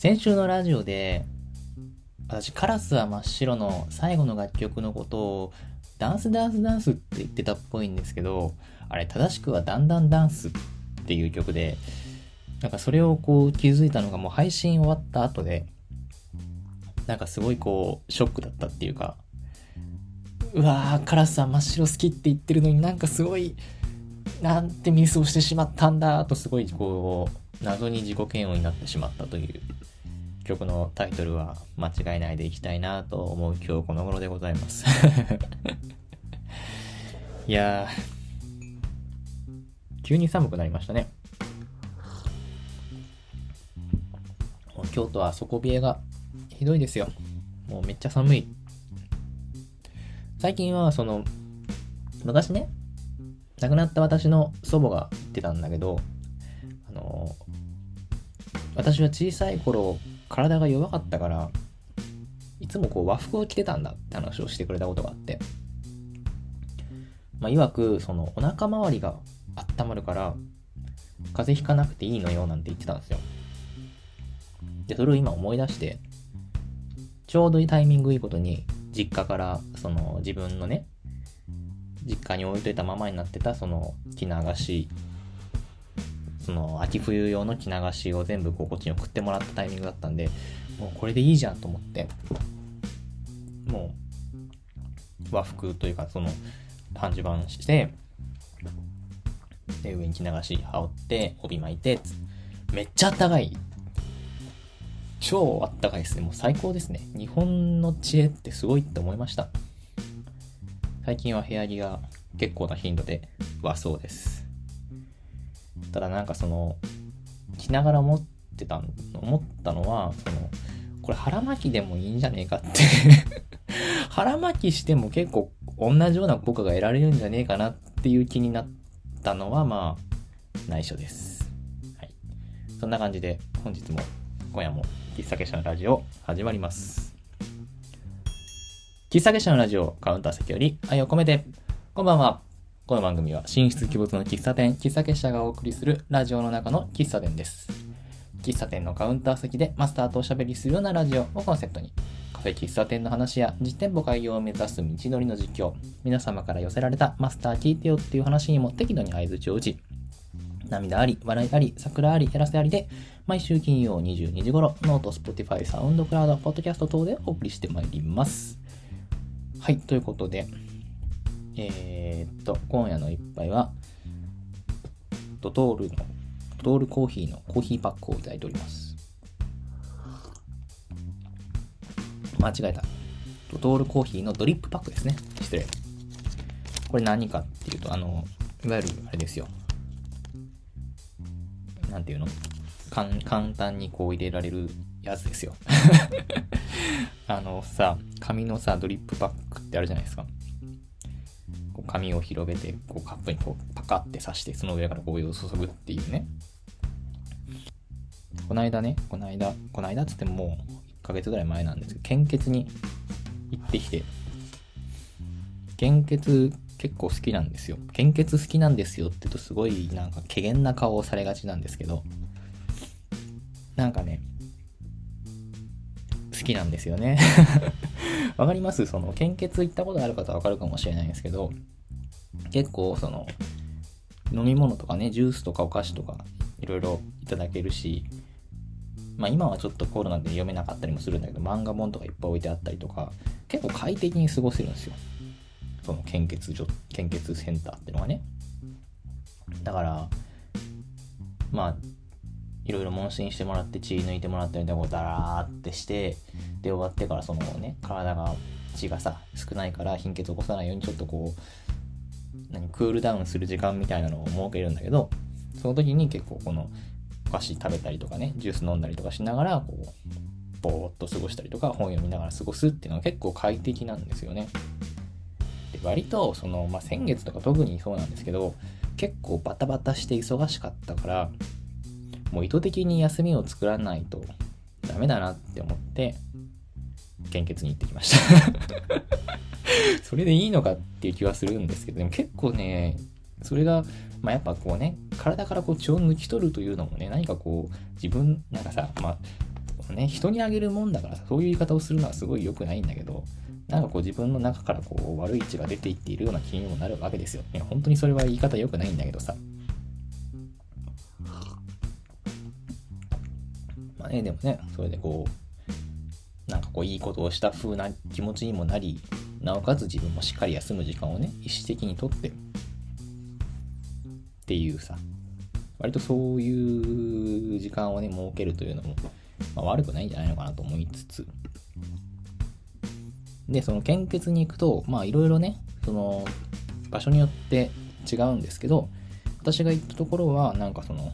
先週のラジオで、私、カラスは真っ白の最後の楽曲のことを、ダンスダンスダンスって言ってたっぽいんですけど、あれ、正しくはだんだんダンスっていう曲で、なんかそれをこう気づいたのがもう配信終わった後で、なんかすごいこう、ショックだったっていうか、うわー、カラスは真っ白好きって言ってるのになんかすごい、なんてミスをしてしまったんだとすごいこう、謎に自己嫌悪になってしまったという。曲のタイトルは間違いないでいきたいなと思う今日この頃でございます いやー、急に寒くなりましたね。京都は底冷えがひどいですよ。もうめっちゃ寒い。最近はその、昔ね、亡くなった私の祖母が言ってたんだけど、あの、私は小さい頃、体が弱かったから、いつもこう和服を着てたんだって話をしてくれたことがあって、まあ、曰く、そのお腹周りが温まるから、風邪ひかなくていいのよなんて言ってたんですよ。で、それを今思い出して、ちょうどいいタイミングいいことに、実家から、その自分のね、実家に置いといたままになってた、その着流し、その秋冬用の着流しを全部こうこっちに送ってもらったタイミングだったんで、もうこれでいいじゃんと思って、もう和服というかその半襦袢して、で、上に着流し羽織って、帯巻いて、めっちゃあったかい。超あったかいですね。もう最高ですね。日本の知恵ってすごいって思いました。最近は部屋着が結構な頻度で和そうです。ただなんかその、着ながら思ってた、思ったのは、その、これ腹巻きでもいいんじゃねえかって 腹巻きしても結構同じような効果が得られるんじゃねえかなっていう気になったのはまあ内緒です。はい。そんな感じで本日も今夜も喫茶結社のラジオ始まります。喫茶結社のラジオカウンター席より愛を込めて、こんばんは。この番組は神出鬼没の喫茶店、喫茶結社がお送りするラジオの中の喫茶店です。喫茶店のカウンター席でマスターとおしゃべりするようなラジオをコンセプトに、カフェ喫茶店の話や実店舗開業を目指す道のりの実況、皆様から寄せられたマスター聞いてよっていう話にも適度に合図を打ち、涙あり、笑いあり、桜あり、やらせありで、毎週金曜22時頃、 note、Spotify、SoundCloud、ポッドキャスト等でお送りしてまいります。はい、ということで、えー、っと、今夜の一杯は、ドトールの、ドトールコーヒーのコーヒーパックをいただいております。間違えた。ドトールコーヒーのドリップパックですね。失礼。これ何かっていうと、あの、いわゆるあれですよ。なんていうの？かん簡単にこう入れられるやつですよ。あのさ、紙のさ、ドリップパックってあるじゃないですか。紙を広げて、こうカップにこうパカって刺して、その上からお湯を注ぐっていうね。この間ね、この間、この間っつってももう1ヶ月ぐらい前なんですけど、献血に行ってきて、献血結構好きなんですよ。献血好きなんですよって言うとすごいなんか怪げな顔をされがちなんですけど、なんかね、好きなんですよね わかります？その、献血行ったことある方はわかるかもしれないんですけど、結構その、飲み物とかね、ジュースとかお菓子とか、いろいろいただけるし、まあ今はちょっとコロナで読めなかったりもするんだけど、漫画本とかいっぱい置いてあったりとか、結構快適に過ごせるんですよ。その献血所、献血センターってのがね。だから、まあ、いろいろ問診してもらって血抜いてもらったりとかダラーってしてで終わってからそのね体が血がさ少ないから貧血起こさないようにちょっとこう何クールダウンする時間みたいなのを設けるんだけどその時に結構このお菓子食べたりとかねジュース飲んだりとかしながらこうぼーっと過ごしたりとか本読みながら過ごすっていうのは結構快適なんですよね。で割とその、まあ、先月とか特にそうなんですけど結構バタバタして忙しかったからもう意図的に休みを作らないとダメだなって思って、献血に行ってきました それでいいのかっていう気はするんですけど、でも結構ね、それが、まあ、やっぱこうね、体からこう血を抜き取るというのもね、何かこう、自分、なんかさ、まあ、ね、人にあげるもんだからさ、そういう言い方をするのはすごい良くないんだけど、なんかこう自分の中からこう悪い血が出ていっているような気にもなるわけですよ。いや、本当にそれは言い方良くないんだけどさ。まあね、でもね、それでこう、なんかこういいことをした風な気持ちにもなり、なおかつ自分もしっかり休む時間をね、意識的にとって、っていうさ、割とそういう時間をね、設けるというのも、まあ、悪くないんじゃないのかなと思いつつ、で、その献血に行くと、まあいろいろね、その場所によって違うんですけど、私が行ったところは、なんかその、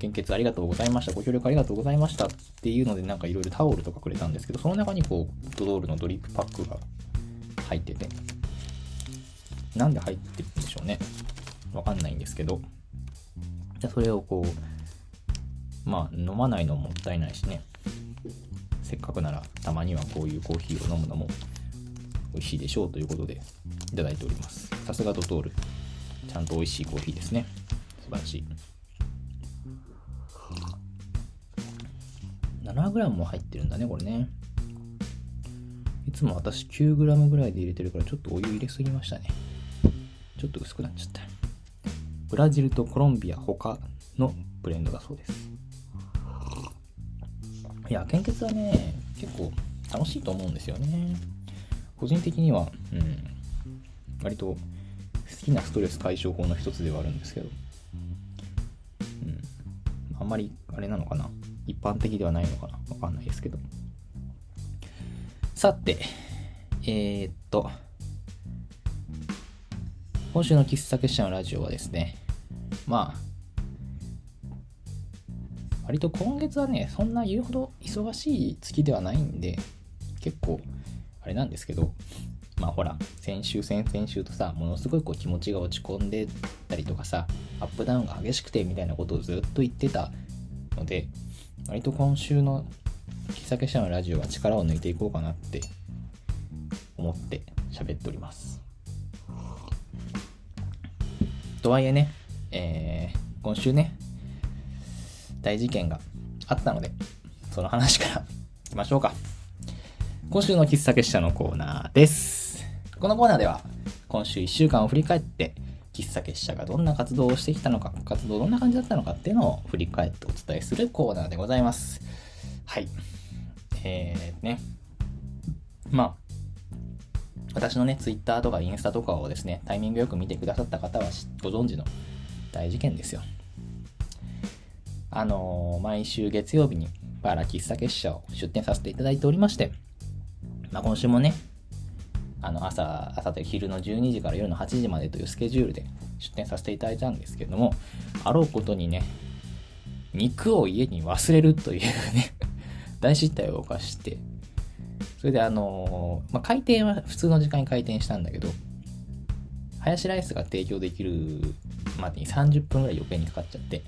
献血ありがとうございました、ご協力ありがとうございましたっていうので、なんかいろいろタオルとかくれたんですけど、その中にこう、ドドールのドリップパックが入ってて、なんで入ってるんでしょうね。わかんないんですけど、じゃそれをこう、まあ、飲まないのもったいないしね。せっかくならたまにはこういうコーヒーを飲むのも美味しいでしょうということでいただいております。さすがドトール。ちゃんと美味しいコーヒーですね。素晴らしい。7g も入ってるんだね、これね。いつも私 9g ぐらいで入れてるからちょっとお湯入れすぎましたね。ちょっと薄くなっちゃった。ブラジルとコロンビア他のブレンドだそうです。いや、献血はね、結構楽しいと思うんですよね。個人的には、うん、割と好きなストレス解消法の一つではあるんですけど、うん、あんまりあれなのかな一般的ではないのかな？わかんないですけど。さて、えー、っと、今週の喫茶結社のラジオはですね、まあ、割と今月はね、そんな言うほど忙しい月ではないんで、結構、あれなんですけど、まあほら、先週、先々週とさ、ものすごいこう気持ちが落ち込んでたりとかさ、アップダウンが激しくてみたいなことをずっと言ってたので、割と今週の喫茶結社のラジオは力を抜いていこうかなって思って喋っております。とはいえね、えー、今週ね、大事件があったので、その話からいきましょうか。今週の喫茶結社のコーナーです。このコーナーでは、今週1週間を振り返って、喫茶結社がどんな活動をしてきたのか、活動どんな感じだったのかっていうのを振り返ってお伝えするコーナーでございます。はい。えー、ね。まあ、私のね、ツイッターとかインスタとかをですね、タイミングよく見てくださった方はご存知の大事件ですよ。あのー、毎週月曜日にバーラ喫茶結社を出店させていただいておりまして、まあ、今週もね、あの朝、朝と昼の12時から夜の8時までというスケジュールで出店させていただいたんですけれども、あろうことにね、肉を家に忘れるというね 大失態を犯して、それであの、まあ、開店は普通の時間に開店したんだけど、ハヤシライスが提供できるまでに30分ぐらい余計にかかっちゃって、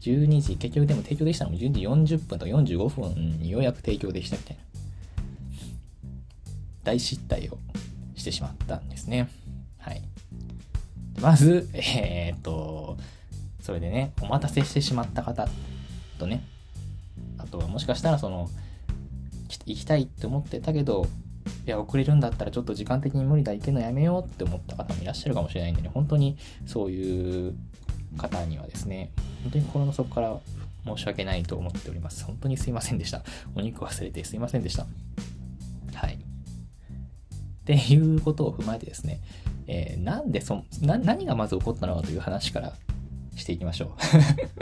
12時、結局でも提供できたのも12時40分と45分にようやく提供できたみたいな。大失態をしてしまったんですね。はい。まず、えー、っと、それでね、お待たせしてしまった方とね、あとはもしかしたらその、行きたいって思ってたけど、いや、遅れるんだったらちょっと時間的に無理だ、行くのやめようって思った方もいらっしゃるかもしれないんでね、本当にそういう方にはですね、本当に心の底から申し訳ないと思っております。本当にすいませんでした。お肉忘れてすいませんでした。っていうことを踏まえてですね、えー、なんでそな、何がまず起こったのかという話からしていきましょう。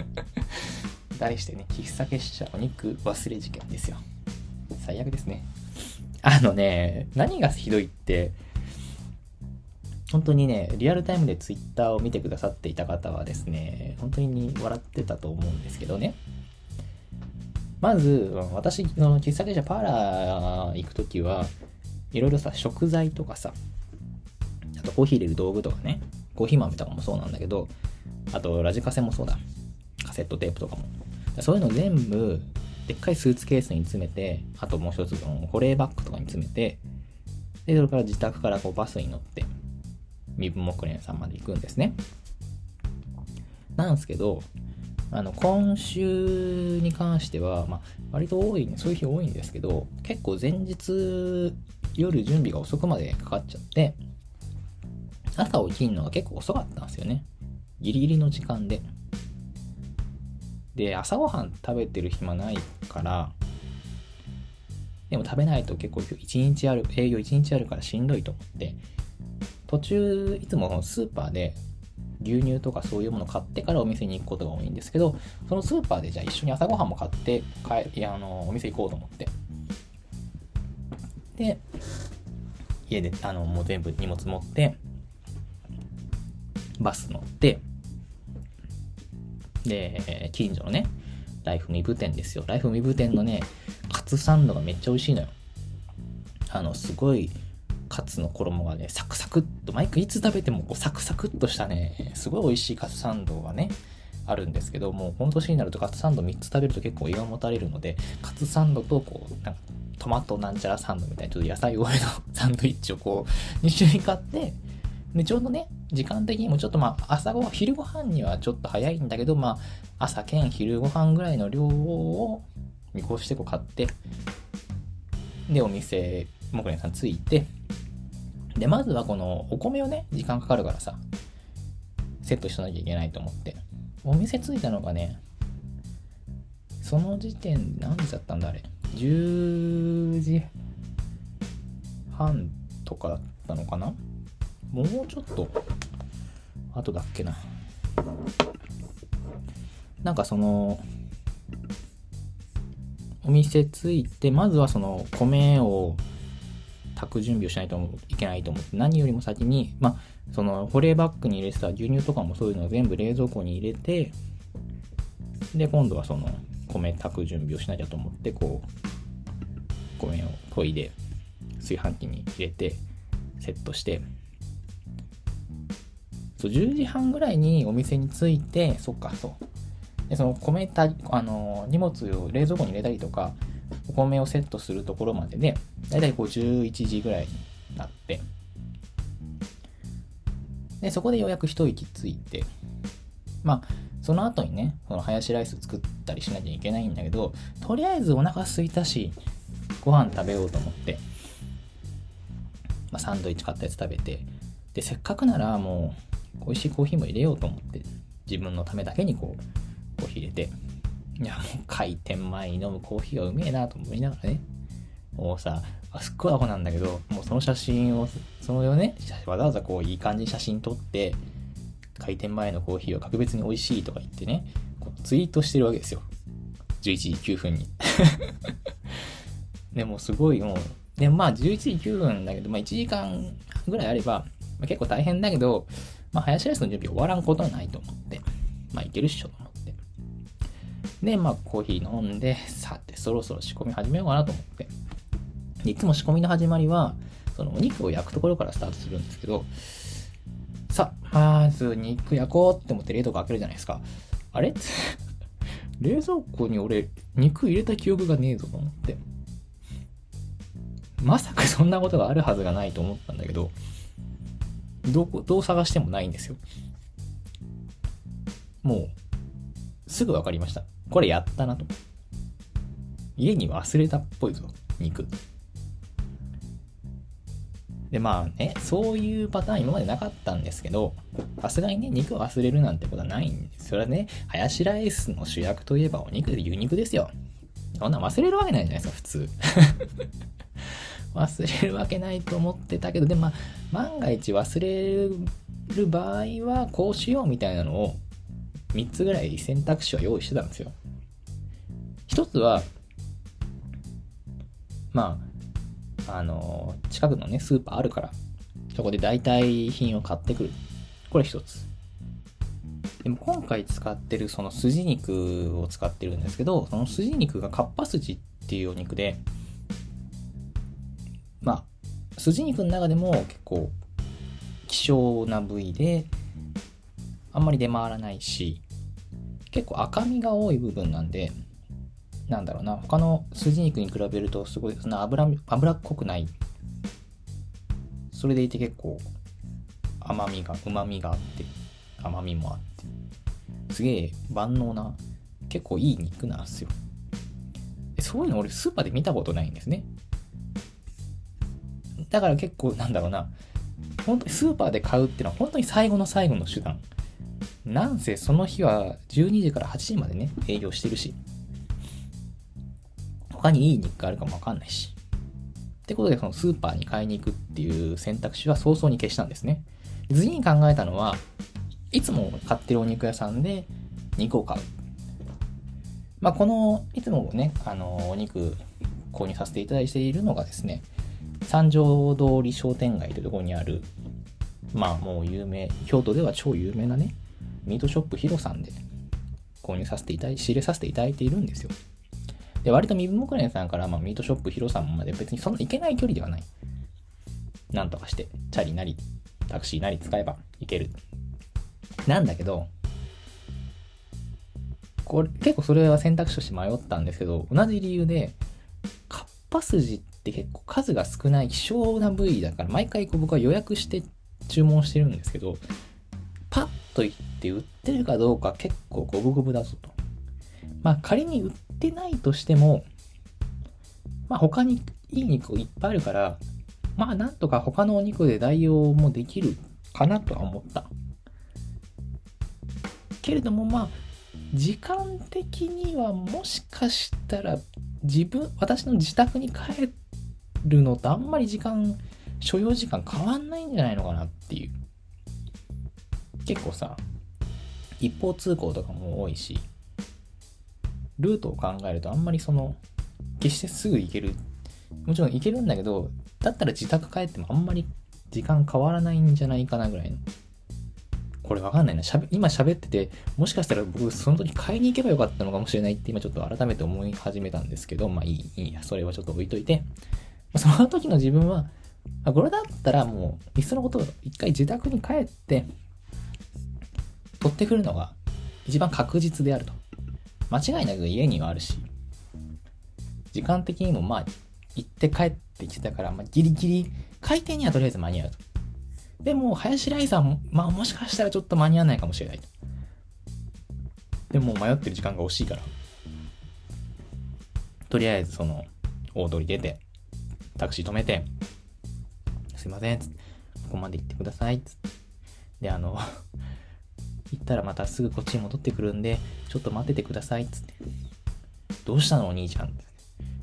題してね、喫茶結社お肉忘れ事件ですよ。最悪ですね。あのね、何がひどいって、本当にね、リアルタイムでツイッターを見てくださっていた方はですね、本当に笑ってたと思うんですけどね。まず、私、その喫茶店社パーラー行くときは、いろいろさ、食材とかさ、あとコーヒー入れる道具とかね、コーヒー豆とかもそうなんだけど、あとラジカセもそうだ。カセットテープとかも。そういうの全部、でっかいスーツケースに詰めて、あともう一つ、保冷バッグとかに詰めて、で、それから自宅からこうバスに乗って、身分木蓮さんまで行くんですね。なんですけど、あの今週に関しては、まあ、割と多い、そういう日多いんですけど、結構前日夜準備が遅くまでかかっちゃって、朝起きるのが結構遅かったんですよね。ギリギリの時間で。で、朝ごはん食べてる暇ないから、でも食べないと結構一日ある、営業一日あるからしんどいと思って、途中、いつもスーパーで牛乳とかそういうもの買ってからお店に行くことが多いんですけど、そのスーパーでじゃあ一緒に朝ごはんも買って帰、あの、お店行こうと思って。で、家で、あの、もう全部荷物持って、バス乗って、で、近所のね、ライフミブ店ですよ。ライフミブ店のね、カツサンドがめっちゃ美味しいのよ。あの、すごい、カツの衣がね、サクサクっと、毎回いつ食べてもこうサクサクっとしたね、すごい美味しいカツサンドがね、あるんですけど、もうこの年になるとカツサンド3つ食べると結構胃がもたれるので、カツサンドとこう、なんかトマトなんちゃらサンドみたいな、ちょっと野菜多めのサンドイッチをこう、2種類買って、で、ちょうどね、時間的にもちょっとまあ、朝ごはん、昼ご飯にはちょっと早いんだけど、まあ、朝兼昼ご飯ぐらいの量を見越してこう買って、で、お店、もくねさん着いて、で、まずはこのお米をね、時間かかるからさ、セットしなきゃいけないと思って。お店着いたのがね、その時点、何時だったんだあれ？10時半とかだったのかな？もうちょっと。後だっけな。なんかそのお店着いてまずはその米を炊く準備をしないといけないと思って何よりも先にまあその保冷バッグに入れてた牛乳とかもそういうのを全部冷蔵庫に入れてで今度はその米炊く準備をしなきゃと思ってこう米を研いで炊飯器に入れてセットして。そう10時半ぐらいにお店に着いてそっかそう。でその米たあの荷物を冷蔵庫に入れたりとかお米をセットするところまででだいたいこう11時ぐらいになって。でそこでようやく一息ついてまあその後にねそのハヤシライス作ったりしなきゃいけないんだけどとりあえずお腹空いたしご飯食べようと思って、まあ、サンドイッチ買ったやつ食べてでせっかくならもう美味しいコーヒーも入れようと思って、自分のためだけにこう、コーヒー入れて、いや、もう開店前に飲むコーヒーがうめえなと思いながらね、もうさ、すっごいアホなんだけど、もうその写真を、そのよね、わざわざこういい感じに写真撮って、開店前のコーヒーは格別に美味しいとか言ってね、こうツイートしてるわけですよ。11時9分に。でもすごいもう、でもまあ11時9分だけど、まあ1時間ぐらいあれば、まあ、結構大変だけど、まあ、ハヤシライスの準備終わらんことはないと思って、まあ、いけるっしょと。で、まあ、コーヒー飲んで、さて、そろそろ仕込み始めようかなと思って。いつも仕込みの始まりは、そのお肉を焼くところからスタートするんですけど、さまず肉焼こうって思って冷凍庫開けるじゃないですか。あれ？冷蔵庫に俺、肉入れた記憶がねえぞと思って。まさかそんなことがあるはずがないと思ったんだけど、どこ、どう探してもないんですよ。もう、すぐ分かりました。これやったなと。家に忘れたっぽいぞ、肉。で、まあね、そういうパターン今までなかったんですけど、さすがにね、肉を忘れるなんてことはないんです。それはね、ハヤシライスの主役といえばお肉で牛肉ですよ。そんな忘れるわけないじゃないですか、普通。忘れるわけないと思ってたけど、でもまあ、万が一忘れる場合はこうしようみたいなのを3つぐらい選択肢は用意してたんですよ。一つは、まあ、あの、近くのね、スーパーあるから、そこで代替品を買ってくる。これ一つ。でも今回使ってるその筋肉を使ってるんですけど、その筋肉がカッパ筋っていうお肉で、まあ、筋肉の中でも結構希少な部位で、あんまり出回らないし、結構赤みが多い部分なんで、なんだろうな、他の筋肉に比べるとすごい、その脂、脂っこくない。それでいて結構甘みが、旨みがあって、甘みもあって。すげえ万能な、結構いい肉なんですよ。そういうの俺スーパーで見たことないんですね。だから結構なんだろうな、本当にスーパーで買うっていうのは本当に最後の最後の手段。なんせその日は12時から8時までね、営業してるし、他にいい肉があるかもわかんないし。ってことで、そのスーパーに買いに行くっていう選択肢は早々に消したんですね。次に考えたのは、いつも買ってるお肉屋さんで肉を買う。まあ、この、いつもね、あの、お肉購入させていただいているのがですね、三条通り商店街というところにある、まあもう有名、京都では超有名なね、ミートショップヒロさんで購入させていただい、仕入れさせていただいているんですよ。で、割と身分木蓮さんから、まあ、ミートショップヒロさんまで別にそんな行けない距離ではない。なんとかして、チャリなり、タクシーなり使えば行ける。なんだけど、これ、結構それは選択肢として迷ったんですけど、同じ理由で、かっぱ筋って結構数が少ない希少な部位だから、毎回こう僕は予約して注文してるんですけど、パッと行って売ってるかどうか結構五分五分だぞと。まあ仮に売ってないとしても、まあ他にいい肉いっぱいあるから、まあなんとか他のお肉で代用もできるかなとは思った。けれどもまあ、時間的にはもしかしたら自分、私の自宅に帰るのとあんまり時間、所要時間変わんないんじゃないのかなっていう。結構さ、一方通行とかも多いし、ルートを考えるとあんまりその、決してすぐ行ける。もちろん行けるんだけど、だったら自宅帰ってもあんまり時間変わらないんじゃないかなぐらいの。これわかんないな。しゃべ今喋ってて、もしかしたら僕その時買いに行けばよかったのかもしれないって今ちょっと改めて思い始めたんですけど、まあいい、いいや、それはちょっと置いといて。その時の自分は、これだったらもう、いっそのこと一回自宅に帰って、取ってくるのが一番確実であると。間違いなく家にはあるし、時間的にもまあ、行って帰ってきてたから、まあ、ギリギリ、開店にはとりあえず間に合うと。でも、林ライさんも、まあもしかしたらちょっと間に合わないかもしれないと。でも迷ってる時間が惜しいから。とりあえずその、大通り出て、タクシー止めて、すいません、つって、ここまで行ってください、つって。で、あの行ったらまたすぐこっちに戻ってくるんで、ちょっと待っててください、つって。どうしたのお兄ちゃん。い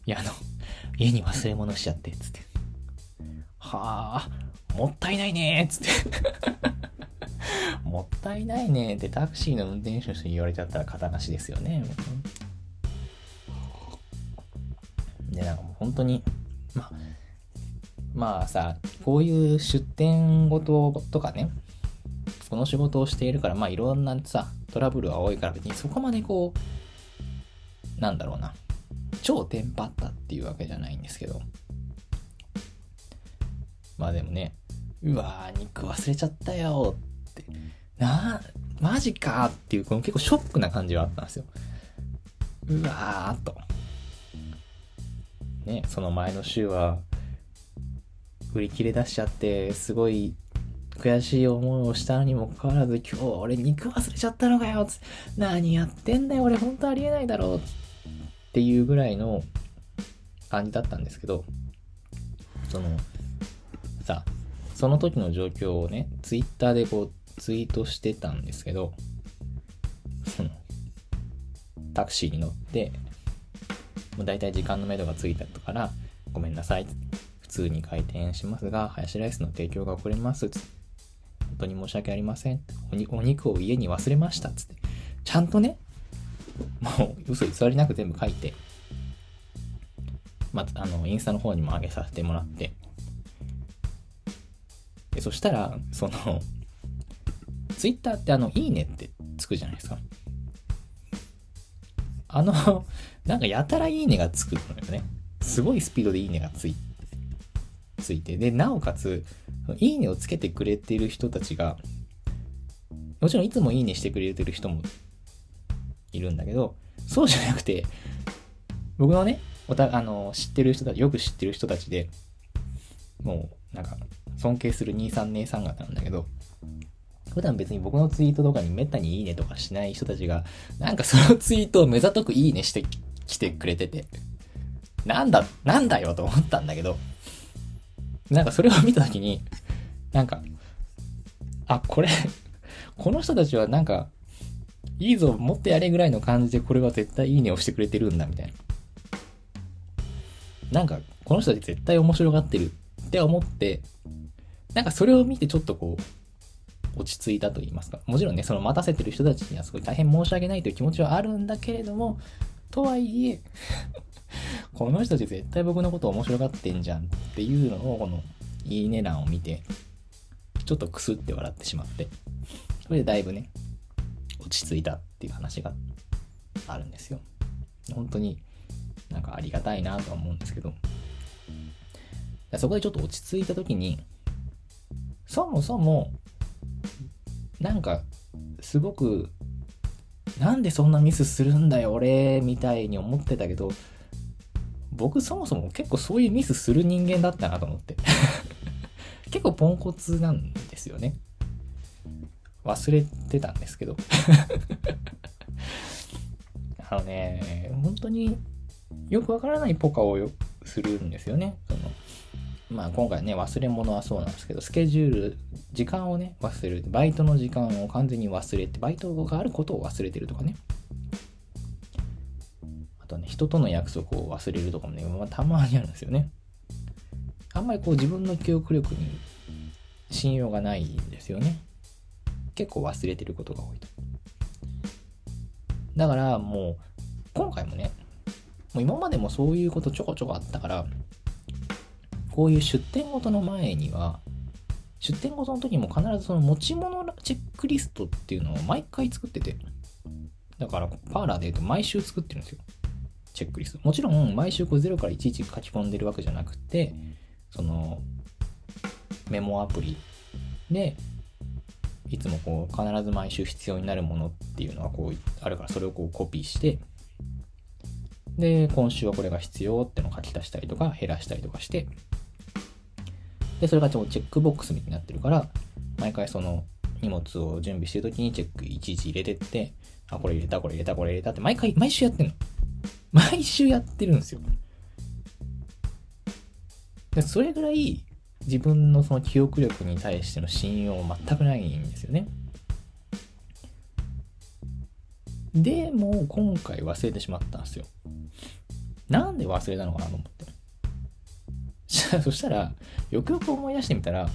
や、あの、家に忘れ物しちゃって、つって。はあ、もったいないねつってもったいないねってタクシーの運転手の人に言われちゃったら肩なしですよね。で、なんかもう本当に、まあ、まあさ、こういう出店ごととかね、この仕事をしているから、まあいろんなさ、トラブルは多いから別にそこまでこう、なんだろうな、超テンパったっていうわけじゃないんですけど、まあでもね、うわー、肉忘れちゃったよって、なあマジかっていう、この結構ショックな感じはあったんですよ。うわーと。ね、その前の週は、売り切れ出しちゃって、すごい悔しい思いをしたにもかかわらず、今日俺肉忘れちゃったのかよつ何やってんだよ俺ほんとありえないだろうっていうぐらいの感じだったんですけど、その、さ、その時の状況をね、ツイッターでこうツイートしてたんですけど、その、タクシーに乗って、もう大体時間のめどがついたから、ごめんなさい。普通に開店しますが、ハヤシライスの提供が遅れます。本当に申し訳ありません。お肉を家に忘れましたっ。つって。ちゃんとね、もう嘘偽りなく全部書いて、まあ、あの、インスタの方にも上げさせてもらって、でそしたら、その、ツイッターってあの、いいねってつくじゃないですか。あの、なんかやたらいいねがつくのよね。すごいスピードでいいねがついついて、で、なおかつ、いいねをつけてくれてる人たちが、もちろんいつもいいねしてくれてる人もいるんだけど、そうじゃなくて、僕のね、おたあの知ってる人たち、よく知ってる人たちで、もう、なんか、尊敬する兄さん姉さん方なんだけど、普段別に僕のツイートとかにめったにいいねとかしない人たちが、なんかそのツイートを目ざとくいいねしてきてくれてて、なんだ、なんだよと思ったんだけど、なんかそれを見たときに、なんか、あ、これ この人たちはなんか、いいぞ、もっとやれぐらいの感じでこれは絶対いいねをしてくれてるんだ、みたいな。なんか、この人たち絶対面白がってるって思って、なんかそれを見てちょっとこう、落ち着いたと言いますか。もちろんね、その待たせてる人たちにはすごい大変申し訳ないという気持ちはあるんだけれども、とはいえこの人たち絶対僕のこと面白がってんじゃんっていうのを、この、いいね欄を見て、ちょっとクスって笑ってしまって、それでだいぶね、落ち着いたっていう話があるんですよ。本当になんかありがたいなとは思うんですけど、そこでちょっと落ち着いた時に、そもそも、なんか、すごく、なんでそんなミスするんだよ、俺、みたいに思ってたけど、僕そもそも結構そういうミスする人間だったなと思って。結構ポンコツなんですよね。忘れてたんですけど。あのね、本当によくわからないポカをするんですよね。そのまあ今回ね、忘れ物はそうなんですけど、スケジュール、時間をね、忘れる。バイトの時間を完全に忘れて、バイトがあることを忘れてるとかね。あとね、人との約束を忘れるとかもね、まあ、たまにあるんですよね。あんまりこう自分の記憶力に信用がないんですよね。結構忘れてることが多いと。だからもう、今回もね、もう今までもそういうことちょこちょこあったから、こういう出店ごとの前には、出店ごとの時も必ずその持ち物チェックリストっていうのを毎回作ってて、だからパーラーで言うと毎週作ってるんですよ。チェックリスト。もちろん毎週こう0からいちいち書き込んでるわけじゃなくて、そのメモアプリで、いつもこう必ず毎週必要になるものっていうのがこうあるからそれをこうコピーして、で、今週はこれが必要ってのを書き足したりとか減らしたりとかして、で、それがちょっとチェックボックスみたいになってるから、毎回その荷物を準備してるときにチェックいちいち入れてって、あ、これ入れた、これ入れた、これ入れたって毎回、毎週やってんの。毎週やってるんですよ。でそれぐらい自分のその記憶力に対しての信用全くないんですよね。でも今回忘れてしまったんですよ。なんで忘れたのかなと思って。そしたら、よくよく思い出してみたら、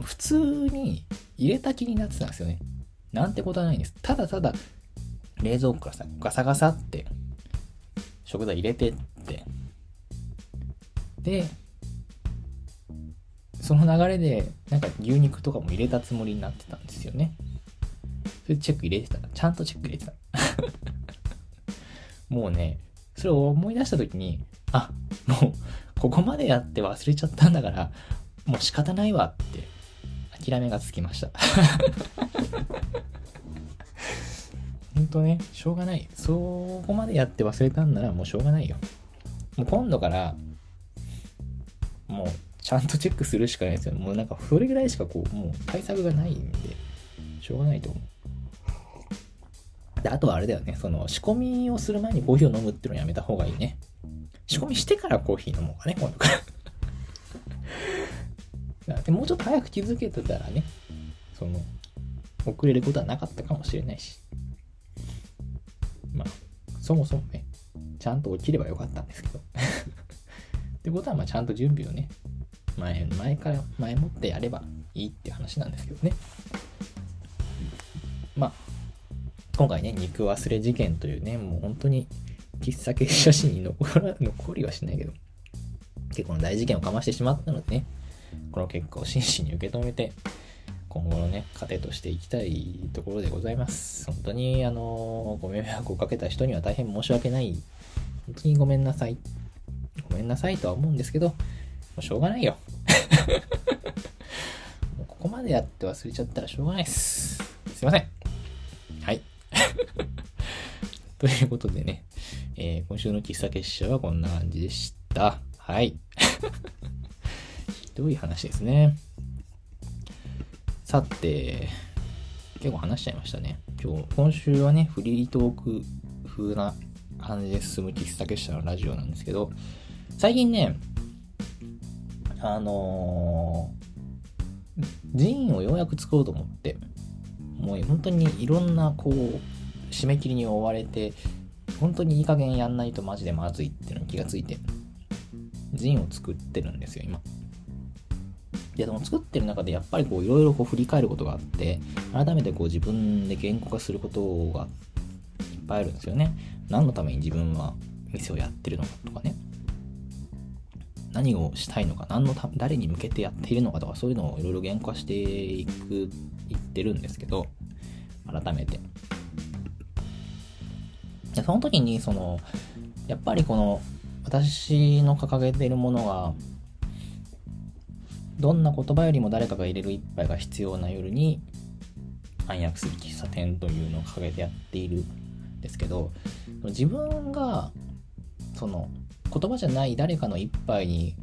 普通に入れた気になってたんですよね。なんてことはないんです。ただただ、冷蔵庫からさ、ガサガサって食材入れてって、で、その流れで、なんか牛肉とかも入れたつもりになってたんですよね。それチェック入れてた。ちゃんとチェック入れてた。もうね、それを思い出した時に、あ、もう、ここまでやって忘れちゃったんだから、もう仕方ないわって、諦めがつきました。とね、しょうがない。そこまでやって忘れたんならもうしょうがないよ。もう今度から、もうちゃんとチェックするしかないですよ。もうなんかそれぐらいしかこう、もう対策がないんで、しょうがないと思う。で、あとはあれだよね、その仕込みをする前にコーヒーを飲むっていうのをやめた方がいいね。仕込みしてからコーヒー飲もうかね、今度から。でもうちょっと早く気づけてたらね、その、遅れることはなかったかもしれないし。そもそもね、ちゃんと起きればよかったんですけど。ってことは、まあ、ちゃんと準備をね、前、前から、前もってやればいいって話なんですけどね。まあ、今回ね、肉忘れ事件というね、もう本当に喫茶結社史に残ら、残りはしないけど、結構の大事件をかましてしまったのでね、この結果を真摯に受け止めて、今後のね、糧としていきたいところでございます。本当に、あの、ご迷惑をかけた人には大変申し訳ない。本当にごめんなさい。ごめんなさいとは思うんですけど、もうしょうがないよ。もうここまでやって忘れちゃったらしょうがないです。すいません。はい。ということでね、えー、今週の喫茶結社はこんな感じでした。はい。ひどい話ですね。さて、結構話しちゃいましたね。今日、今週はね、フリートーク風な感じで進む喫茶結社のラジオなんですけど、最近ね、あのー、寺院をようやく作ろうと思って、もう本当にいろんなこう、締め切りに追われて、本当にいい加減やんないとマジでまずいっていうのに気がついて、寺院を作ってるんですよ、今。で、でも作ってる中でやっぱりこういろいろ振り返ることがあって、改めてこう自分で言語化することがいっぱいあるんですよね。何のために自分は店をやってるのかとかね。何をしたいのか、何のた誰に向けてやっているのかとか、そういうのをいろいろ言語化していく、言ってるんですけど、改めて。で、その時に、その、やっぱりこの、私の掲げているものが、どんな言葉よりも誰かが入れる一杯が必要な夜に暗躍する喫茶店というのを掲げてやっているんですけど自分がその言葉じゃない誰かの一杯に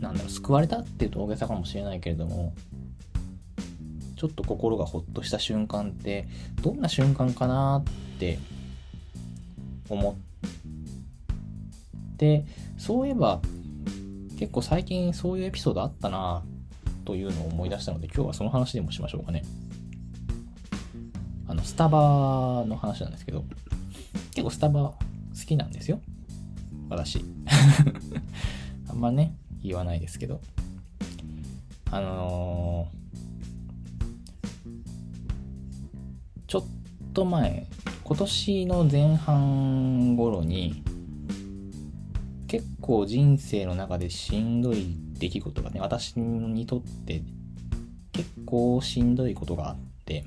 なんだろう救われたっていうと大げさかもしれないけれどもちょっと心がほっとした瞬間ってどんな瞬間かなって思ってそういえば結構最近そういうエピソードあったなというのを思い出したので今日はその話でもしましょうかね。あの、スタバの話なんですけど、結構スタバ好きなんですよ。私。あんまね、言わないですけど。あのー、ちょっと前、今年の前半頃に、結構人生の中でしんどい出来事がね、私にとって結構しんどいことがあって、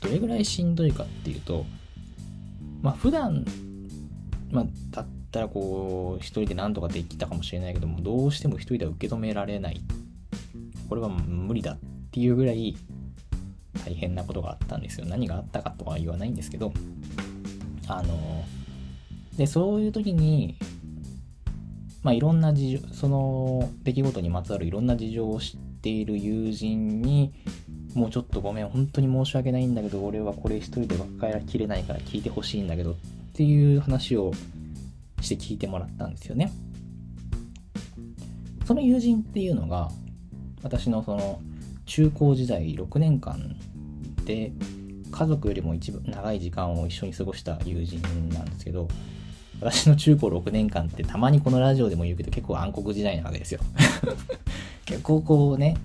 どれぐらいしんどいかっていうと、まあ普段、まあだったらこう、一人で何とかできたかもしれないけども、どうしても一人では受け止められない。これは無理だっていうぐらい大変なことがあったんですよ。何があったかとは言わないんですけど、あの、で、そういう時に、まあ、いろんな事情、その出来事にまつわるいろんな事情を知っている友人に、もうちょっとごめん、本当に申し訳ないんだけど、俺はこれ一人で分かりきれないから聞いてほしいんだけどっていう話をして聞いてもらったんですよね。その友人っていうのが、私のその中高時代6年間で家族よりも一番長い時間を一緒に過ごした友人なんですけど、私の中高6年間ってたまにこのラジオでも言うけど結構暗黒時代なわけですよ 結構こうね、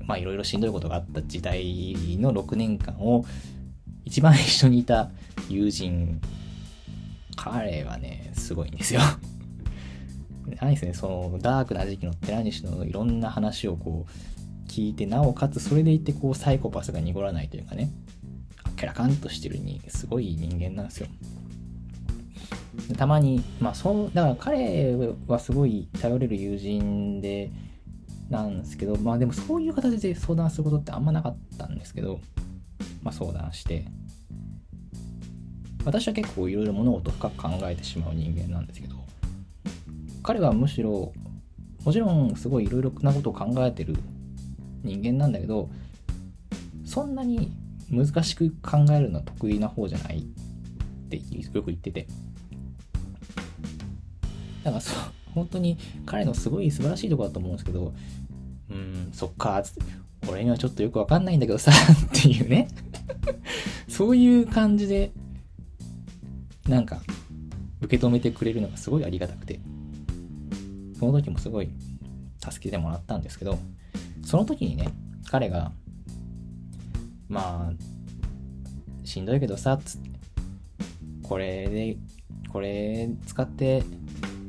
まあいろいろしんどいことがあった時代の6年間を一番一緒にいた友人、彼はね、すごいんですよ何ですね、そのダークな時期の寺西のいろんな話をこう聞いて、なおかつそれでいてこうサイコパスが濁らないというかね、あっらかんとしてるにすごい人間なんですよ。たまに、まあそう、だから彼はすごい頼れる友人で、なんですけど、まあでもそういう形で相談することってあんまなかったんですけど、まあ相談して、私は結構いろいろ物事を深く考えてしまう人間なんですけど、彼はむしろ、もちろんすごいいろいろなことを考えてる人間なんだけど、そんなに難しく考えるのは得意な方じゃないってよく言ってて、だかそう、本当に彼のすごい素晴らしいとこだと思うんですけど、うーん、そっか、つって、俺にはちょっとよくわかんないんだけどさ、っていうね。そういう感じで、なんか、受け止めてくれるのがすごいありがたくて、その時もすごい助けてもらったんですけど、その時にね、彼が、まあ、しんどいけどさ、つって、これで、これ使って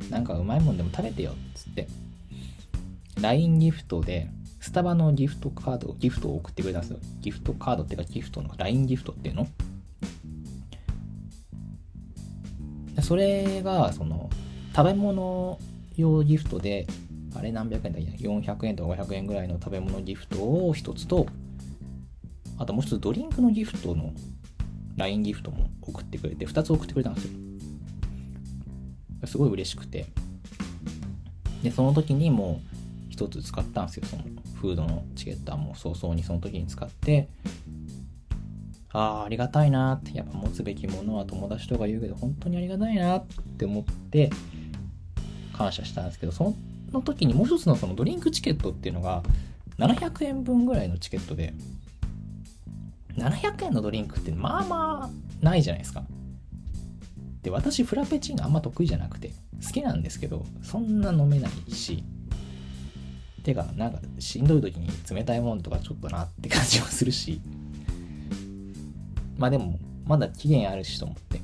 なんかうまいもんでも食べてよっつって。LINE ギフトでスタバのギフトカードギフトを送ってくれたんですよ。ギフトカードっていうかギフトの LINE ギフトっていうの？それがその食べ物用ギフトであれ何百円だっけ400円とか500円ぐらいの食べ物ギフトを一つとあともう一つドリンクのギフトの LINE ギフトも送ってくれて2つ送ってくれたんですよ。すごい嬉しくて。でその時にもう一つ使ったんですよ。そのフードのチケットはもう早々にその時に使って。ああありがたいなって。やっぱ持つべきものは友達とか言うけど本当にありがたいなって思って感謝したんですけどその時にもう一つのそのドリンクチケットっていうのが700円分ぐらいのチケットで700円のドリンクってまあまあないじゃないですか。で私フラペチーノあんま得意じゃなくて好きなんですけどそんな飲めないしてかなんかしんどい時に冷たいもんとかちょっとなって感じもするし。まあでもまだ期限あるしと思って。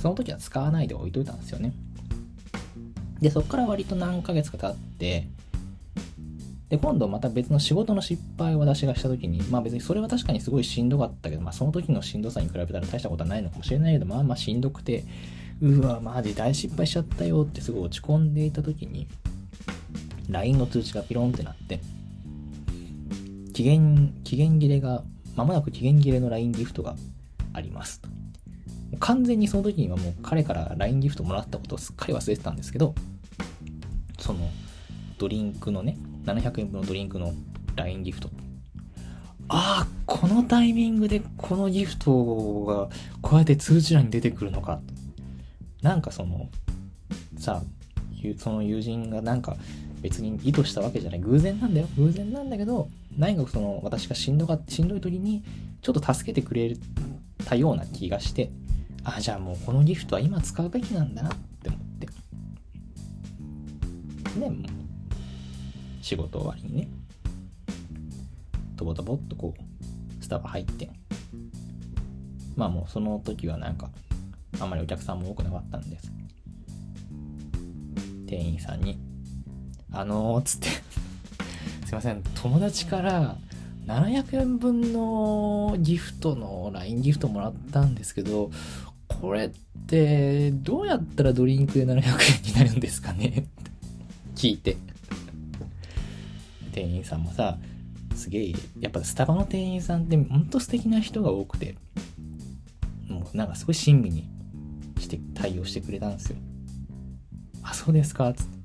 その時は使わないで置いといたんですよね。でそっから割と何ヶ月か経ってで今度また別の仕事の失敗を私がした時にまあ別にそれは確かにすごいしんどかったけど、まあ、その時のしんどさに比べたら大したことはないのかもしれないけどまあまあしんどくてうわマジ大失敗しちゃったよってすごい落ち込んでいた時に LINE の通知がピロンってなって、期限、期限切れが、まもなく期限切れの LINE ギフトがありますと。完全にその時にはもう彼から LINE ギフトもらったことをすっかり忘れてたんですけど、そのドリンクのね、700円分のドリンクの LINE ギフト。ああ、このタイミングでこのギフトがこうやって通知欄に出てくるのか。なんかその、さその友人がなんか別に意図したわけじゃない。偶然なんだよ。偶然なんだけど、何かその私がしんどかしんどい時に、ちょっと助けてくれたような気がして、ああ、じゃあもうこのギフトは今使うべきなんだなって思って。で、仕事終わりにね、とぼとぼっとこう、スタバ入って、まあもうその時はなんか、あんまりお客さんも多くなかったんです。店員さんに、あのー、っつって。すいません、友達から700円分のギフトの LINE ギフトもらったんですけど、これってどうやったらドリンクで700円になるんですかね？って聞いて。店員さんもさ、すげえ、やっぱスタバの店員さんってほんと素敵な人が多くて、もうなんかすごい親身にして対応してくれたんですよ。あ、そうですか？つって。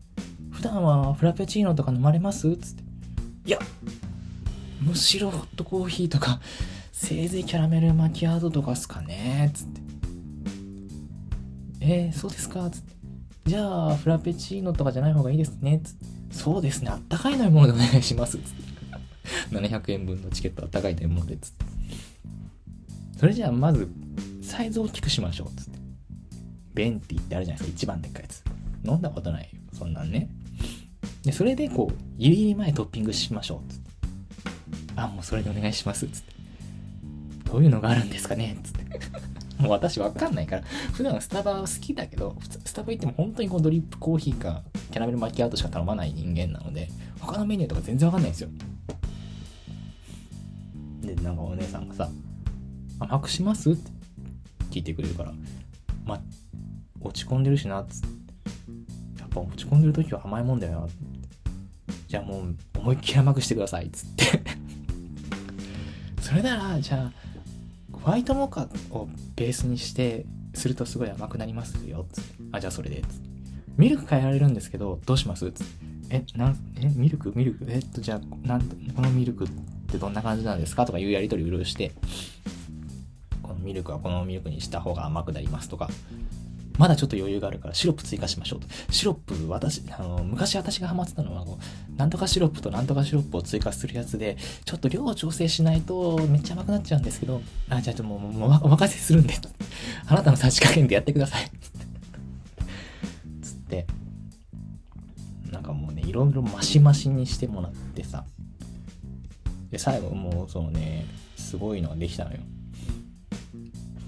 普段はフラペチーノとか飲まれます？つって。いや、むしろホットコーヒーとか、せいぜいキャラメルマキアートとかっすかね？つって。えー、そうですか？つって。じゃあ、フラペチーノとかじゃない方がいいですね？つって。そうですね、あったかい飲み物でお願いしますつって。700円分のチケットあったかい飲み物でつって。それじゃあ、まず、サイズを大きくしましょうつって。ベンティってあるじゃないですか、一番でっかいやつ。飲んだことないよ、そんなんね。で、それでこう、ギリギリ前トッピングしましょう。つって。あ、もうそれでお願いします。つって。どういうのがあるんですかねつって。もう私わかんないから、普段スタバ好きだけど、スタバ行っても本当にこうドリップコーヒーかキャラメルマキアートしか頼まない人間なので、他のメニューとか全然わかんないんですよ。で、なんかお姉さんがさ、甘くします？って聞いてくれるから、ま、落ち込んでるしな、つって。やっぱ落ち込んでる時は甘いもんだよな。じゃあもう思いっきり甘くしてくださいっつって それならじゃあホワイトモカをベースにしてするとすごい甘くなりますよつって。あじゃあそれで。つって。ミルク変えられるんですけどどうします？つって。えなんえミルク？ミルク？えっとじゃあなんこのミルクってどんな感じなんですか？とかいうやり取りをして。このミルクはこのミルクにした方が甘くなりますとか。まだちょっと余裕があるからシロップ追加しましょうと。シロップ、私、あの、昔私がハマってたのは、なんとかシロップとなんとかシロップを追加するやつで、ちょっと量を調整しないとめっちゃ甘くなっちゃうんですけど、あ、じゃあもう、もうお任せするんで、あなたのさじ加減でやってください。つって、なんかもうね、いろいろマシマシにしてもらってさ、で、最後もう、そのね、すごいのができたのよ。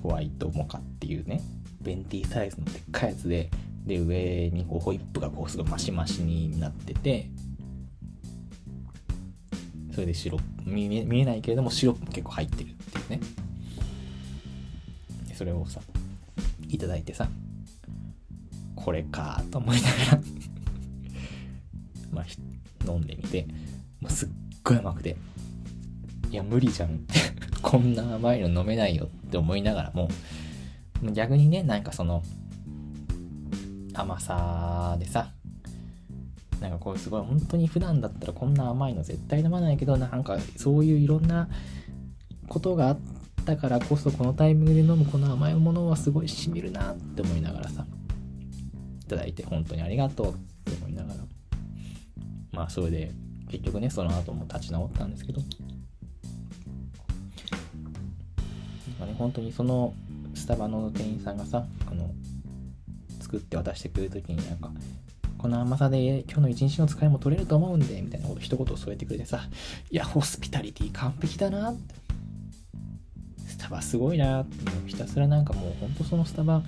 ホワイトモカっていうね、ベンティサイズのでっかいやつで、で、上にこうホイップがこうすごいマシマシになってて、それでシロ見え、見えないけれどもシロップも結構入ってるっていうね。それをさ、いただいてさ、これかと思いながら まあ、飲んでみて、もうすっごい甘くて、いや、無理じゃん。こんな甘いの飲めないよって思いながらも、逆にね、なんかその、甘さでさ、なんかこうすごい本当に普段だったらこんな甘いの絶対飲まないけどなんかそういういろんなことがあったからこそこのタイミングで飲むこの甘いものはすごいしみるなって思いながらさいただいて本当にありがとうって思いながら。まあそれで結局ねその後も立ち直ったんですけど。まあね本当にそのスタバの店員さんがさあの作って渡してくれる時になんかこの甘さで今日の一日の使いも取れると思うんで、みたいなこと一言添えてくれてさ、いや、ホスピタリティ完璧だなって。スタバすごいなって、ひたすらなんかもうほんとそのスタバ好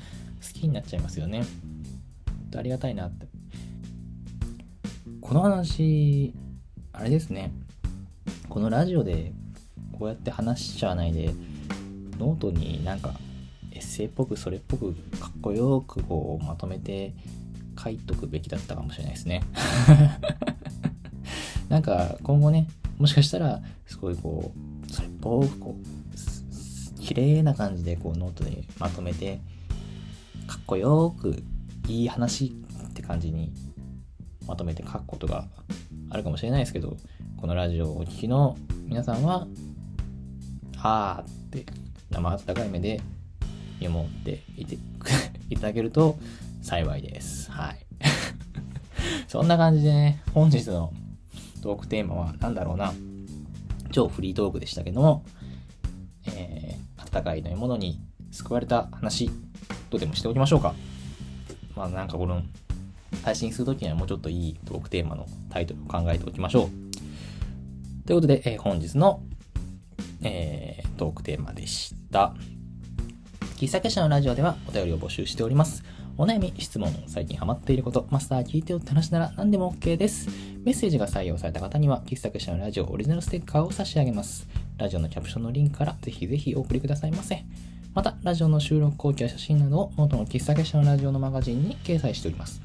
きになっちゃいますよね。ありがたいなって。この話、あれですね。このラジオでこうやって話しちゃわないで、ノートになんかエッセイっぽくそれっぽくかっこよくこうまとめて書いとくべきだったかもしれないですね。なんか今後ね、もしかしたら、すごいこう、それっぽくこう、綺麗な感じでこうノートでまとめて、かっこよくいい話って感じにまとめて書くことがあるかもしれないですけど、このラジオをお聴きの皆さんは、あーって生温かい目で見守っていていただけると幸いです。はい。そんな感じでね、本日のトークテーマは何だろうな。超フリートークでしたけども、えー、温かい飲み物に救われた話、とでもしておきましょうか。まあなんかこの、配信するときにはもうちょっといいトークテーマのタイトルを考えておきましょう。ということで、えー、本日の、えー、トークテーマでした。喫茶結社のラジオではお便りを募集しております。お悩み、質問、最近ハマっていること、マスター聞いてよって話なら何でも OK です。メッセージが採用された方には、喫茶結社のラジオオリジナルステッカーを差し上げます。ラジオのキャプションのリンクからぜひぜひお送りくださいませ。また、ラジオの収録後記や写真などを元の喫茶結社のラジオのマガジンに掲載しております。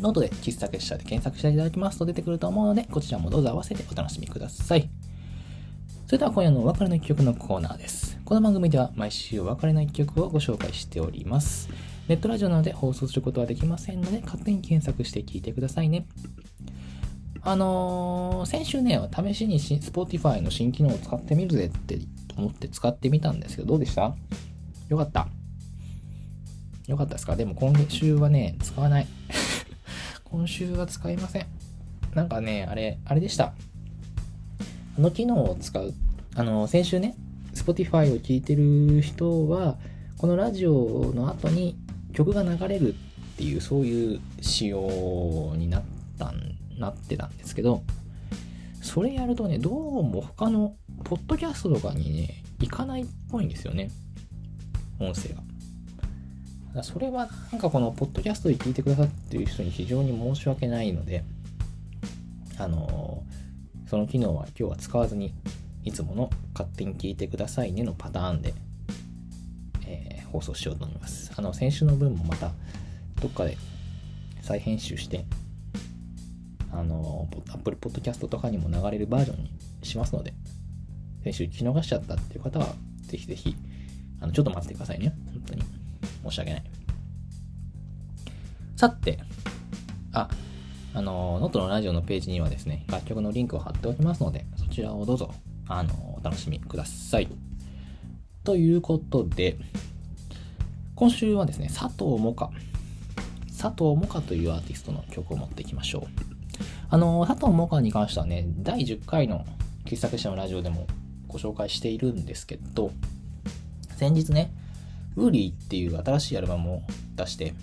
ノートで喫茶結社で検索していただきますと出てくると思うので、こちらもどうぞ合わせてお楽しみください。それでは今夜のお別れの一曲のコーナーです。この番組では毎週お別れの一曲をご紹介しております。ネットラジオなので放送することはできませんので、勝手に検索して聞いてくださいね。あのー、先週ね、試しに Spotify の新機能を使ってみるぜって思って使ってみたんですけど、どうでした？よかった。よかったですか？でも今週はね、使わない。今週は使いません。なんかね、あれ、あれでした。あの機能を使う。あの、先週ね、Spotify を聞いてる人は、このラジオの後に曲が流れるっていうそういう仕様になったなってたんですけどそれやるとねどうも他のポッドキャストとかにね行かないっぽいんですよね。音声が。それはなんかこのポッドキャストで聞いてくださってる人に非常に申し訳ないのであのその機能は今日は使わずにいつもの勝手に聞いてくださいねのパターンでえ放送しようと思います。あの、先週の分もまた、どっかで再編集して、あの、Apple Podcast とかにも流れるバージョンにしますので、先週聞き逃しちゃったっていう方は、ぜひぜひ、あの、ちょっと待ってくださいね。本当に。申し訳ない。さて、あ、あの、ノートのラジオのページにはですね、楽曲のリンクを貼っておきますので、そちらをどうぞ、あの、お楽しみください。ということで、今週はですね、佐藤萌歌。佐藤萌歌というアーティストの曲を持っていきましょう。あの、佐藤萌歌に関してはね、第10回の喫茶結社のラジオでもご紹介しているんですけど、先日ね、ウーリーっていう新しいアルバムを出して、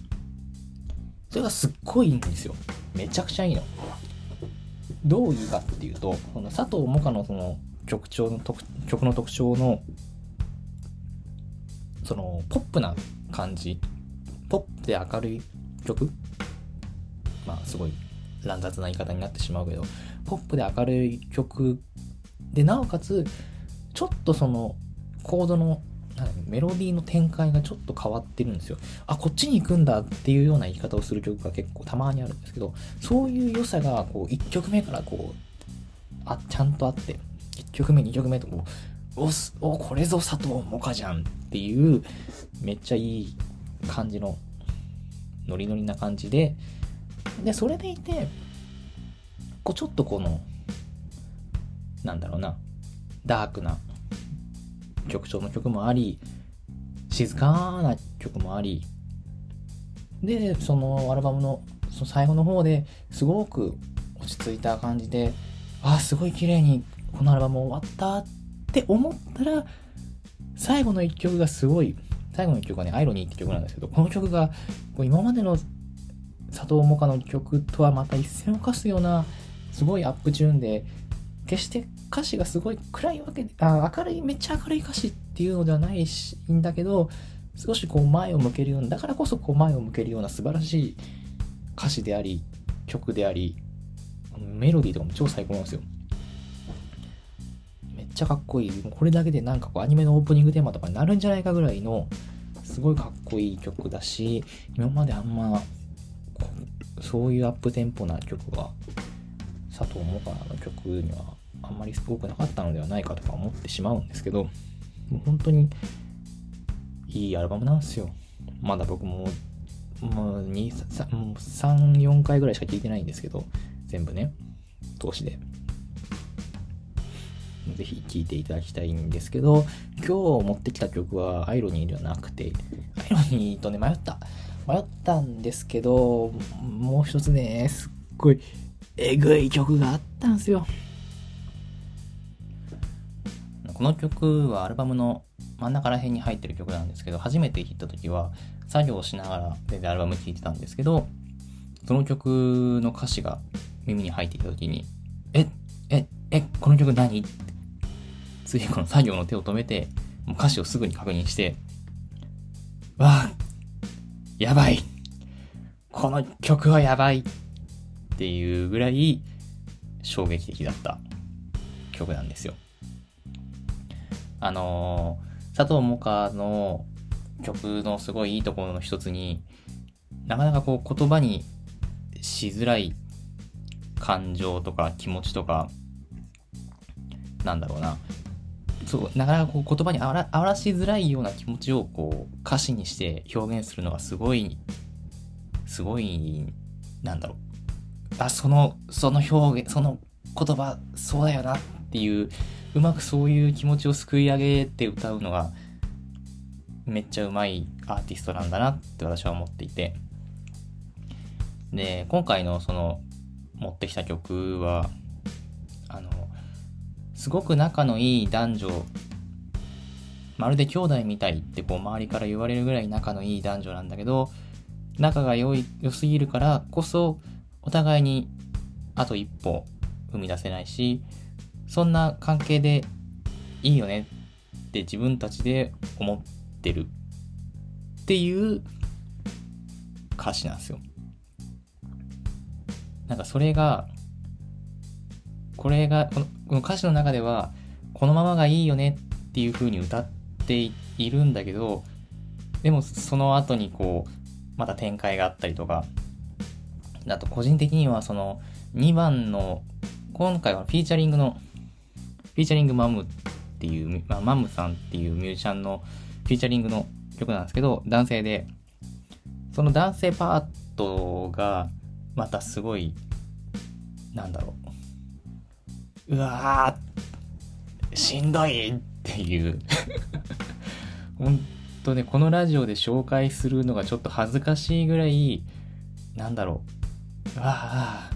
それがすっごいいいんですよ。めちゃくちゃいいの。どういいかっていうと、その佐藤萌歌のその曲調の曲の特徴の、そのポップな感じポップで明るい曲？まあすごい乱雑な言い方になってしまうけどポップで明るい曲でなおかつちょっとそのコードのメロディーの展開がちょっと変わってるんですよ。あ、こっちに行くんだっていうような言い方をする曲が結構たまにあるんですけど、そういう良さがこう1曲目からこう、あ、ちゃんとあって、曲目、2曲目とこう、お、お、これぞ佐藤萌歌じゃんっていうめっちゃいい感じのノリノリな感じででそれでいて個ちょっとこのなんだろうなダークな曲調の曲もあり静かな曲もありでそのアルバムのその最後の方ですごく落ち着いた感じであすごい綺麗にこのアルバム終わったって思ったら最後の一曲がすごい最後の一曲はね「アイロニー」って曲なんですけどこの曲が今までの佐藤萌歌の曲とはまた一線を画すようなすごいアップチューンで決して歌詞がすごい暗いわけであ明るいめっちゃ明るい歌詞っていうのではないしいんだけど少しこう前を向けるようなだからこそこう前を向けるような素晴らしい歌詞であり曲でありメロディーとかも超最高なんですよ。ちゃかっこいい。もうこれだけでなんかこうアニメのオープニングテーマとかになるんじゃないかぐらいのすごいかっこいい曲だし今まであんまそういうアップテンポな曲は佐藤萌歌の曲にはあんまりすごくなかったのではないかとか思ってしまうんですけどもう本当にいいアルバムなんですよ。まだ僕ももう3 4回ぐらいしか聴いてないんですけど全部ね通しで。ぜひ聴いていただきたいんですけど今日持ってきた曲はアイロニーではなくてアイロニーとね迷った。迷ったんですけどもう一つねすっごいえぐい曲があったんですよ。この曲はアルバムの真ん中ら辺に入ってる曲なんですけど初めて弾いた時は作業しながら全然アルバム聴いてたんですけどその曲の歌詞が耳に入ってきた時にえええこの曲何？ってついこの作業の手を止めてもう歌詞をすぐに確認してわあやばい。この曲はやばい。っていうぐらい衝撃的だった曲なんですよ。あのー、佐藤萌歌の曲のすごいいいところの一つになかなかこう言葉にしづらい感情とか気持ちとかなんだろうな。そうなかなかこう言葉に表しづらいような気持ちをこう歌詞にして表現するのがすごいすごいなんだろう。あそのその表現その言葉そうだよなっていううまくそういう気持ちをすくい上げて歌うのがめっちゃうまいアーティストなんだなって私は思っていて。で今回のその持ってきた曲はすごく仲のいい男女まるで兄弟みたいってこう周りから言われるぐらい仲のいい男女なんだけど仲が良い良すぎるからこそお互いにあと一歩踏み出せないしそんな関係でいいよねって自分たちで思ってるっていう歌詞なんですよ。なんかそれがこれがこのこの歌詞の中ではこのままがいいよねっていう風に歌っているんだけどでもその後にこうまた展開があったりとかあと個人的にはその2番の今回はフィーチャリングのフィーチャリングマムっていう、まあ、マムさんっていうミュージシャンのフィーチャリングの曲なんですけど、男性で、その男性パートが、またすごい、なんだろう。うわー、しんどいっていう。本当ね、このラジオで紹介するのがちょっと恥ずかしいぐらい、なんだろう。うわあ、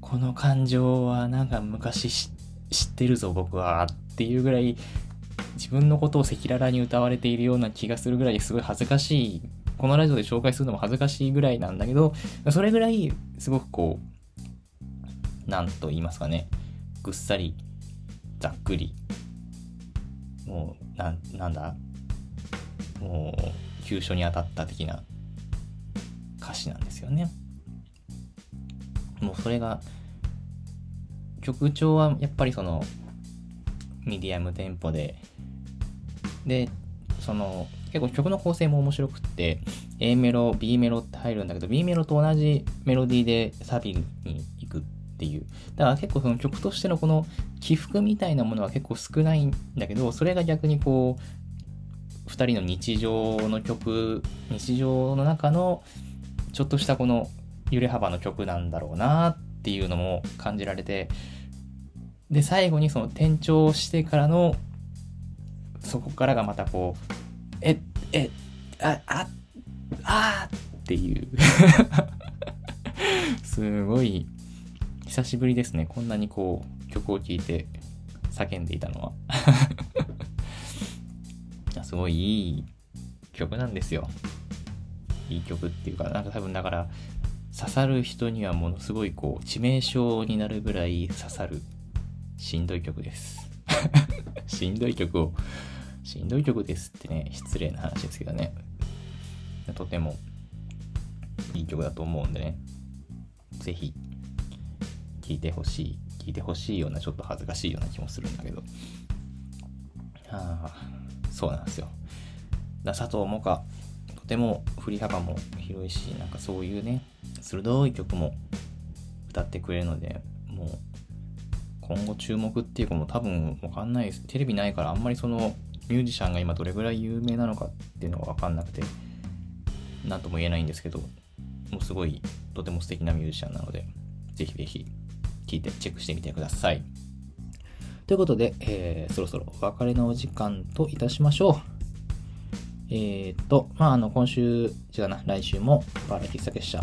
この感情はなんか昔知ってるぞ僕は。っていうぐらい自分のことを赤裸々に歌われているような気がするぐらいすごい恥ずかしい。このラジオで紹介するのも恥ずかしいぐらいなんだけどそれぐらいすごくこう何と言いますかね。ぐっさりざっくり。もうななんだ？もう急所に当たった的な歌詞なんですよね。もうそれが曲調はやっぱりそのミディアムテンポで。でその結構曲の構成も面白くって A メロ B メロって入るんだけど B メロと同じメロディーでサビにっていう。だから結構その曲としてのこの起伏みたいなものは結構少ないんだけどそれが逆にこう2人の日常の曲日常の中のちょっとしたこの揺れ幅の曲なんだろうなっていうのも感じられてで最後にその転調してからのそこからがまたこうええあああっていう。すごい久しぶりですね。こんなにこう曲を聴いて叫んでいたのは。すごいいい曲なんですよ。いい曲っていうかなんか多分だから刺さる人にはものすごいこう致命傷になるぐらい刺さるしんどい曲です。しんどい曲をしんどい曲ですってね失礼な話ですけどね。とてもいい曲だと思うんでね。ぜひ聴いてほしい聴いてほしいようなちょっと恥ずかしいような気もするんだけど。ああそうなんですよ。だ佐藤萌歌とても振り幅も広いしなんかそういうね鋭い曲も歌ってくれるのでもう今後注目っていうかもう多分わかんないです。テレビないからあんまりそのミュージシャンが今どれぐらい有名なのかっていうのがわかんなくて何とも言えないんですけどもうすごいとても素敵なミュージシャンなのでぜひぜひ聴いてチェックしてみてくださいということで、えー、そろそろお別れのお時間といたしましょうえー、っと、まあ、あの、今週、違うな、来週も、パーラ喫茶結社、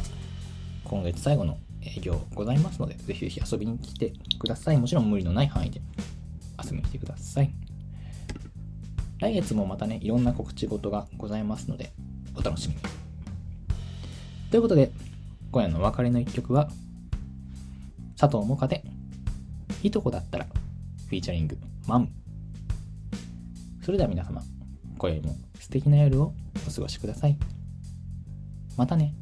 今月最後の営業ございますので、ぜひぜひ遊びに来てください。もちろん無理のない範囲で遊びに来てください。来月もまたね、いろんな告知事がございますので、お楽しみに。ということで、今夜のお別れの一曲は、佐藤萌歌で、いとこだったら、フィーチャリング、マン。それでは皆様、今宵も素敵な夜をお過ごしください。またね。